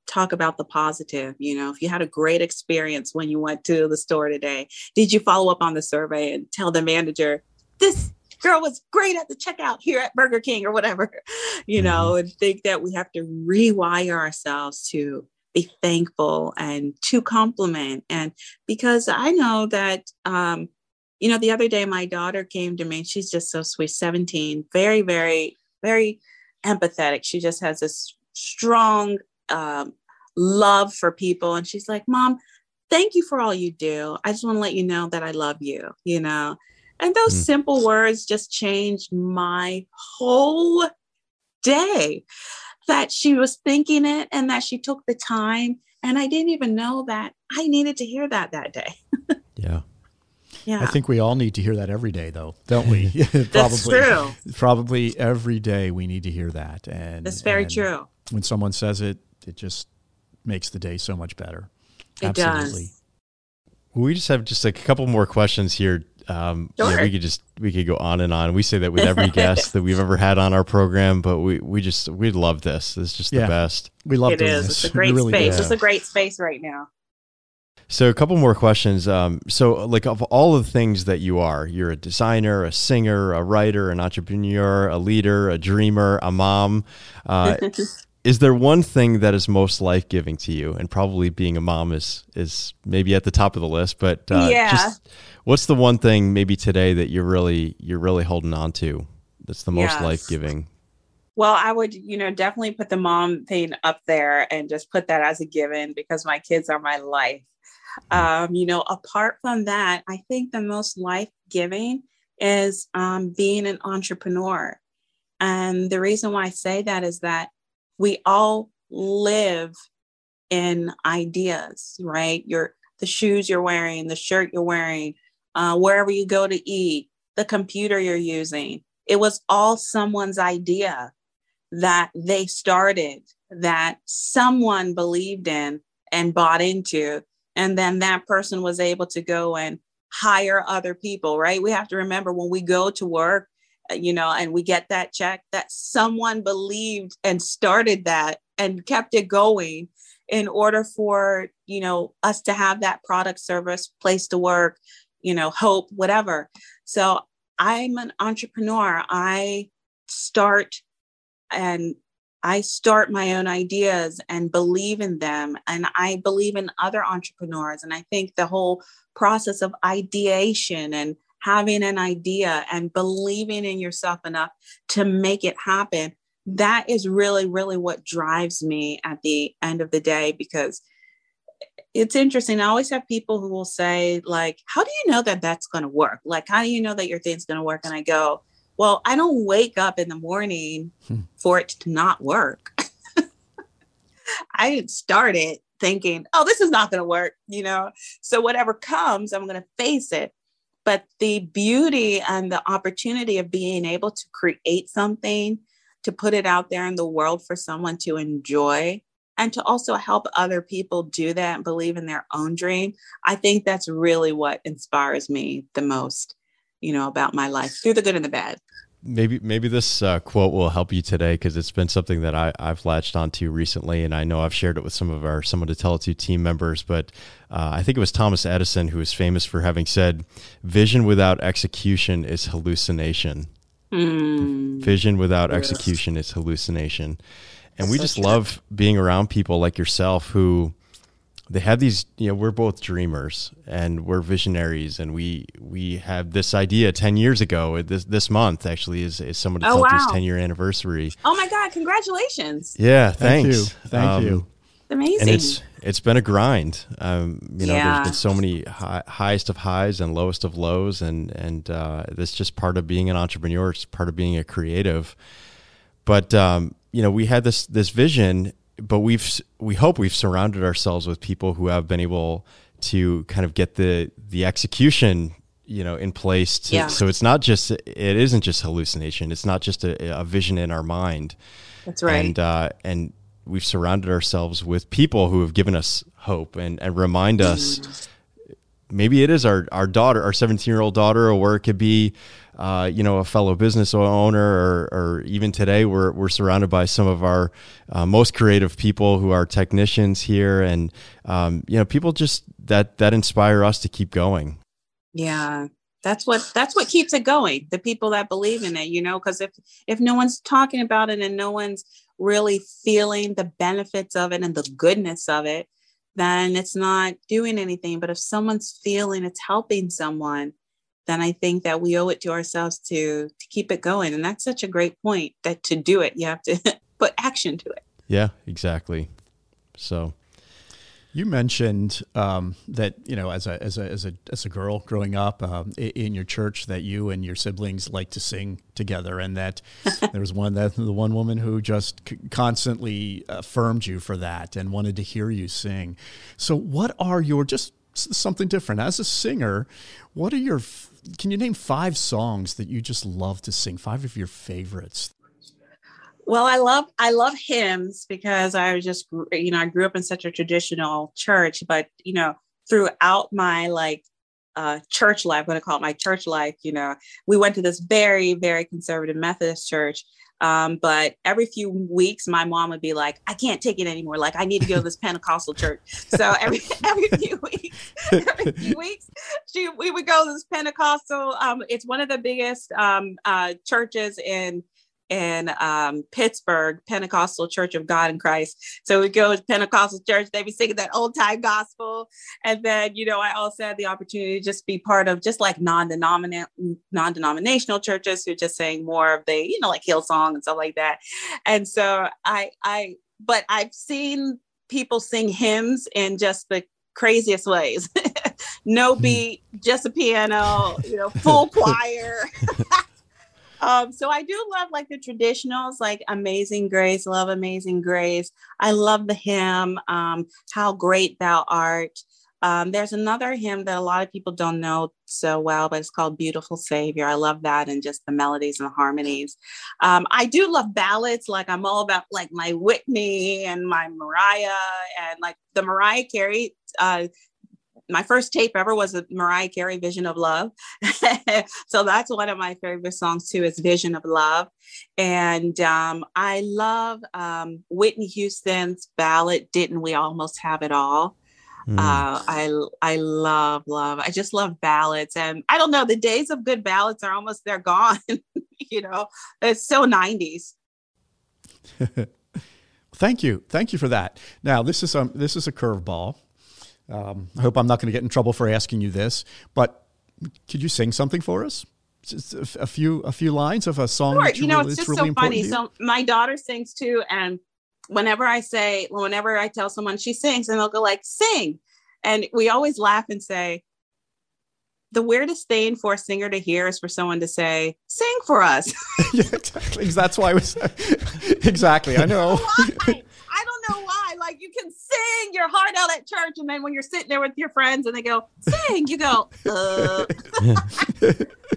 Speaker 3: talk about the positive you know if you had a great experience when you went to the store today did you follow up on the survey and tell the manager this girl was great at the checkout here at Burger King or whatever, [LAUGHS] you know, mm-hmm. and think that we have to rewire ourselves to be thankful and to compliment. And because I know that, um, you know, the other day my daughter came to me, she's just so sweet, 17, very, very, very empathetic. She just has this strong um, love for people. And she's like, Mom, thank you for all you do. I just want to let you know that I love you, you know. And those mm. simple words just changed my whole day. That she was thinking it and that she took the time. And I didn't even know that I needed to hear that that day.
Speaker 2: yeah. [LAUGHS]
Speaker 1: Yeah. I think we all need to hear that every day, though, don't we? [LAUGHS] [LAUGHS]
Speaker 3: probably, That's true.
Speaker 1: Probably every day we need to hear that. And
Speaker 3: that's very
Speaker 1: and
Speaker 3: true.
Speaker 1: When someone says it, it just makes the day so much better.
Speaker 3: It Absolutely. does.
Speaker 2: We just have just a couple more questions here um, sure. yeah, we could just we could go on and on. We say that with every guest that we've ever had on our program, but we we just we love this. It's just yeah. the best.
Speaker 1: We love
Speaker 3: it. Is
Speaker 1: this.
Speaker 3: it's a great really space. It's a great space right now.
Speaker 2: So a couple more questions. Um, so like of all the things that you are, you're a designer, a singer, a writer, an entrepreneur, a leader, a dreamer, a mom. Uh, [LAUGHS] is there one thing that is most life giving to you? And probably being a mom is is maybe at the top of the list. But uh,
Speaker 3: yeah.
Speaker 2: just what's the one thing maybe today that you're really you're really holding on to that's the most yes. life giving?
Speaker 3: Well, I would, you know, definitely put the mom thing up there and just put that as a given because my kids are my life. Mm. Um, you know, apart from that, I think the most life giving is um, being an entrepreneur. And the reason why I say that is that we all live in ideas, right? Your the shoes you're wearing, the shirt you're wearing, uh, wherever you go to eat, the computer you're using. It was all someone's idea that they started, that someone believed in and bought into. And then that person was able to go and hire other people, right? We have to remember when we go to work, you know, and we get that check that someone believed and started that and kept it going in order for, you know, us to have that product, service, place to work, you know, hope, whatever. So I'm an entrepreneur. I start and I start my own ideas and believe in them. And I believe in other entrepreneurs. And I think the whole process of ideation and having an idea and believing in yourself enough to make it happen that is really really what drives me at the end of the day because it's interesting. I always have people who will say like how do you know that that's going to work? Like how do you know that your thing's going to work? And i go well i don't wake up in the morning hmm. for it to not work. [LAUGHS] I didn't start it thinking oh this is not going to work you know? So whatever comes i'm going to face it. But the beauty and the opportunity of being able to create something, to put it out there in the world for someone to enjoy, and to also help other people do that and believe in their own dream, I think that's really what inspires me the most, you know, about my life through the good and the bad.
Speaker 2: maybe maybe this uh, quote will help you today because it's been something that I, I've latched onto recently, and I know I've shared it with some of our someone to tell it to team members. But uh, I think it was Thomas Edison who was famous for having said, "Vision without execution is hallucination."
Speaker 3: Mm.
Speaker 2: Vision without yes. execution is hallucination, and That's we just love being around people like yourself who they have these you know we're both dreamers and we're visionaries and we we have this idea 10 years ago this this month actually is, is someone to oh, wow. 10 year anniversary.
Speaker 3: Oh my god congratulations.
Speaker 2: Yeah thanks.
Speaker 1: Thank you. Thank um, you
Speaker 3: amazing.
Speaker 2: and it's it's been a grind. Um, you know yeah. there's been so many high, highest of highs and lowest of lows and and uh, this just part of being an entrepreneur. It's part of being a creative but um, you know we had this this vision but we've we hope we've surrounded ourselves with people who have been able to kind of get the the execution you know in place to, yeah. so it's not just it isn't just hallucination it's not just a, a vision in our mind
Speaker 3: that's right
Speaker 2: and uh, and we've surrounded ourselves with people who have given us hope and and remind us mm. maybe it is our our daughter our 17 year old daughter or where it could be uh, you know, a fellow business owner, or, or, even today, we're, we're surrounded by some of our uh, most creative people who are technicians here, and um, you know, people just that that inspire us to keep going.
Speaker 3: Yeah, that's what that's what keeps it going. The people that believe in it, you know, because if if no one's talking about it and no one's really feeling the benefits of it and the goodness of it, then it's not doing anything. But if someone's feeling it's helping someone then I think that we owe it to ourselves to to keep it going. And that's such a great point that to do it, you have to [LAUGHS] put action to it.
Speaker 2: Yeah, exactly. So
Speaker 1: you mentioned um, that you know as a as a as a as a girl growing up um, in your church that you and your siblings like to sing together, and that [LAUGHS] there was one that the one woman who just c- constantly affirmed you for that and wanted to hear you sing. So, what are your just something different as a singer? What are your can you name five songs that you just love to sing? Five of your favorites.
Speaker 3: Well, I love I love hymns because I was just you know I grew up in such a traditional church, but you know throughout my like uh, church life, what to call it my church life. You know, we went to this very very conservative Methodist church, um, but every few weeks, my mom would be like, "I can't take it anymore. Like, I need to go to this [LAUGHS] Pentecostal church." So every [LAUGHS] every few weeks, every few weeks, she we would go to this Pentecostal. Um, it's one of the biggest um, uh, churches in in um, Pittsburgh, Pentecostal Church of God in Christ. So we go to Pentecostal church, they be singing that old time gospel. And then, you know, I also had the opportunity to just be part of just like non-denominational non-denominational churches who just sang more of the, you know, like Hillsong and stuff like that. And so I I but I've seen people sing hymns in just the craziest ways. [LAUGHS] no hmm. beat, just a piano, you know, full [LAUGHS] choir. [LAUGHS] Um, so I do love like the traditionals, like Amazing Grace, love Amazing Grace. I love the hymn, um, How Great Thou Art. Um, there's another hymn that a lot of people don't know so well, but it's called Beautiful Savior. I love that and just the melodies and the harmonies. Um, I do love ballads, like I'm all about like my Whitney and my Mariah and like the Mariah Carey uh, my first tape ever was a Mariah Carey Vision of Love. [LAUGHS] so that's one of my favorite songs too, is Vision of Love. And um, I love um, Whitney Houston's ballad, Didn't We Almost Have It All? Mm. Uh, I I love love. I just love ballads, and I don't know. The days of good ballads are almost they're gone. [LAUGHS] you know, it's so '90s. [LAUGHS]
Speaker 1: Thank you, thank you for that. Now this is um this is a curveball. Um, I hope I'm not going to get in trouble for asking you this, but could you sing something for us? Just a, a few a few lines of a song.
Speaker 3: Sure. You, you know, it's just really so funny. So my daughter sings too, and whenever I say, whenever I tell someone she sings, and they'll go like, "Sing," and we always laugh and say, the weirdest thing for a singer to hear is for someone to say, "Sing for us." [LAUGHS]
Speaker 1: yeah, exactly. That's why I was [LAUGHS] exactly. I know [LAUGHS]
Speaker 3: don't know why. Like you can sing your heart out at church, and then when you're sitting there with your friends and they go sing, you go. Uh.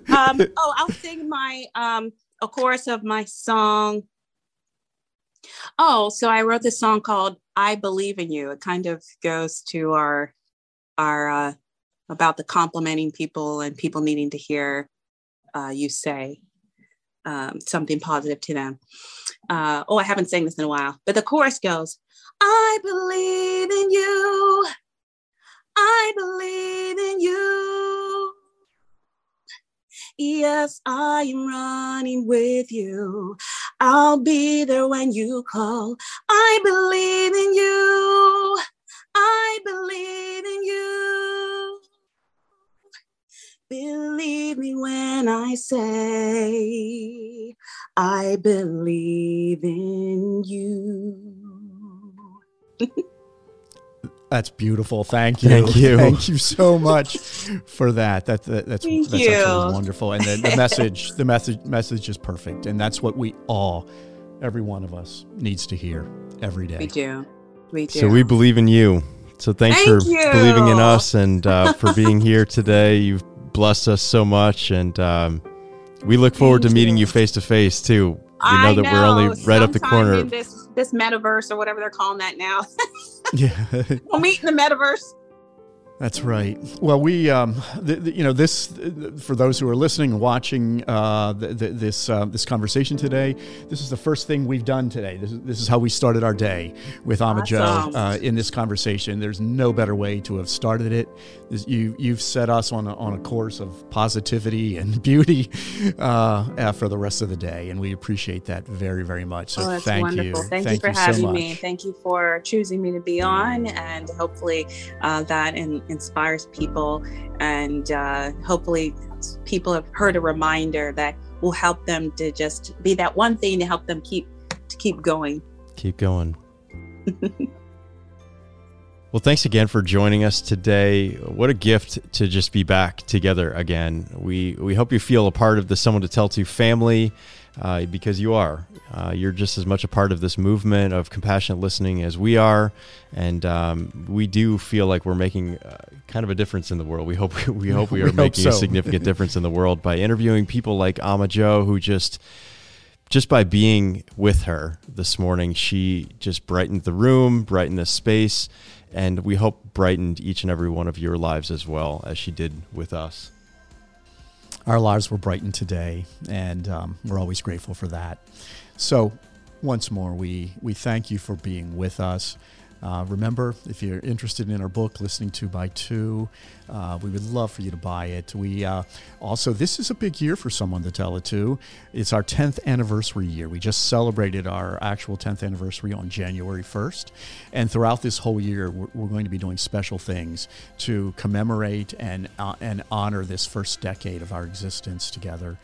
Speaker 3: um, oh, I'll sing my um, a chorus of my song. Oh, so I wrote this song called "I Believe in You." It kind of goes to our our uh, about the complimenting people and people needing to hear uh, you say. um, something positive to them. Uh, oh, I haven't sang this in a while, but the chorus goes, I believe in you. I believe in you. Yes, I am running with you. I'll be there when you call. I believe in you. I believe in you. Believe me when I say, I believe in you.
Speaker 1: That's beautiful. Thank you.
Speaker 2: Thank you. [LAUGHS]
Speaker 1: Thank you so much for that. That, that that's
Speaker 3: Thank
Speaker 1: that's
Speaker 3: you.
Speaker 1: absolutely wonderful. And the, the message, [LAUGHS] the message, message is perfect. And that's what we all, every one of us, needs to hear every day.
Speaker 3: We do. We do.
Speaker 2: So we believe in you. So thanks
Speaker 3: Thank
Speaker 2: for
Speaker 3: you.
Speaker 2: believing in us and uh, for being here today. You've blessed us so much, and um, we look forward
Speaker 3: Thank
Speaker 2: to meeting
Speaker 3: you.
Speaker 2: you face to face too. We
Speaker 3: I
Speaker 2: know that we're only right up the
Speaker 3: sometime
Speaker 2: corner.
Speaker 3: This metaverse or whatever they're calling that now. [LAUGHS]
Speaker 1: Yeah.
Speaker 3: we'll meet in the metaverse.
Speaker 1: That's right. Well, we, um, th- th- you know, this for those who are listening and watching uh, th- th- this uh, this conversation today. This is the first thing we've done today. This is, this is how we started our day with Amma Jo
Speaker 3: Awesome.
Speaker 1: uh, in this conversation. There's no better way to have started it. This, you you've set us on a, on a course of positivity and [LAUGHS] beauty uh, uh, for the rest of the day, and we appreciate that very very much. So
Speaker 3: oh, that's
Speaker 1: thank
Speaker 3: wonderful.
Speaker 1: you.
Speaker 3: Thank, you for
Speaker 1: so
Speaker 3: having
Speaker 1: much.
Speaker 3: me. Thank you for choosing me to be on, and hopefully uh, that in, inspires people, and uh, hopefully people have heard a reminder that will help them to just be that one thing to help them keep to keep going.
Speaker 2: Keep going. [LAUGHS] well, thanks again for joining us today. What a gift to just be back together again. We we hope you feel a part of the Someone to Tell to family uh, because you are. Uh, you're just as much a part of this movement of compassionate listening as we are, and um, we do feel like we're making uh, kind of a difference in the world. We hope [LAUGHS] we hope we are
Speaker 1: We
Speaker 2: making a significant [LAUGHS] difference in the world by interviewing people like Amma Jo, who just just by being with her this morning, she just brightened the room, brightened the space, and we hope brightened each and every one of your lives as well as she did with us.
Speaker 1: Our lives were brightened today, and um, we're always grateful for that. So, once more, we, we thank you for being with us. Uh, remember, if you're interested in our book, Listening 2by2, uh, we would love for you to buy it. We uh, also, this is a big year for someone to tell it to. It's our 10th anniversary year. We just celebrated our actual 10th anniversary on January 1st. And throughout this whole year, we're, we're going to be doing special things to commemorate and, uh, and honor this first decade of our existence together.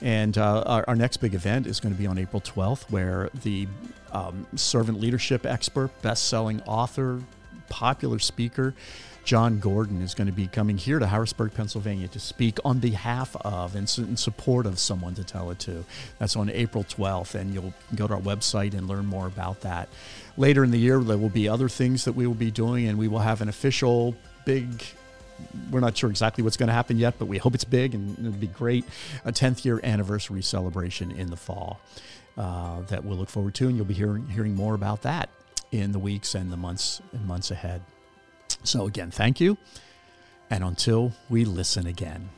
Speaker 1: And uh, our, our next big event is going to be on April 12th, where the um, servant leadership expert, best selling author, popular speaker, Jon Gordon is going to be coming here to Harrisburg, Pennsylvania to speak on behalf of and in support of someone to tell it to. That's on April 12th, and you'll go to our website and learn more about that. Later in the year, there will be other things that we will be doing, and we will have an official big we're not sure exactly what's going to happen yet, but we hope it's big and it'll be great. A 10th year anniversary celebration in the fall uh, that we'll look forward to, and you'll be hearing hearing more about that in the weeks and the months and months ahead. So again, thank you, and until we listen again.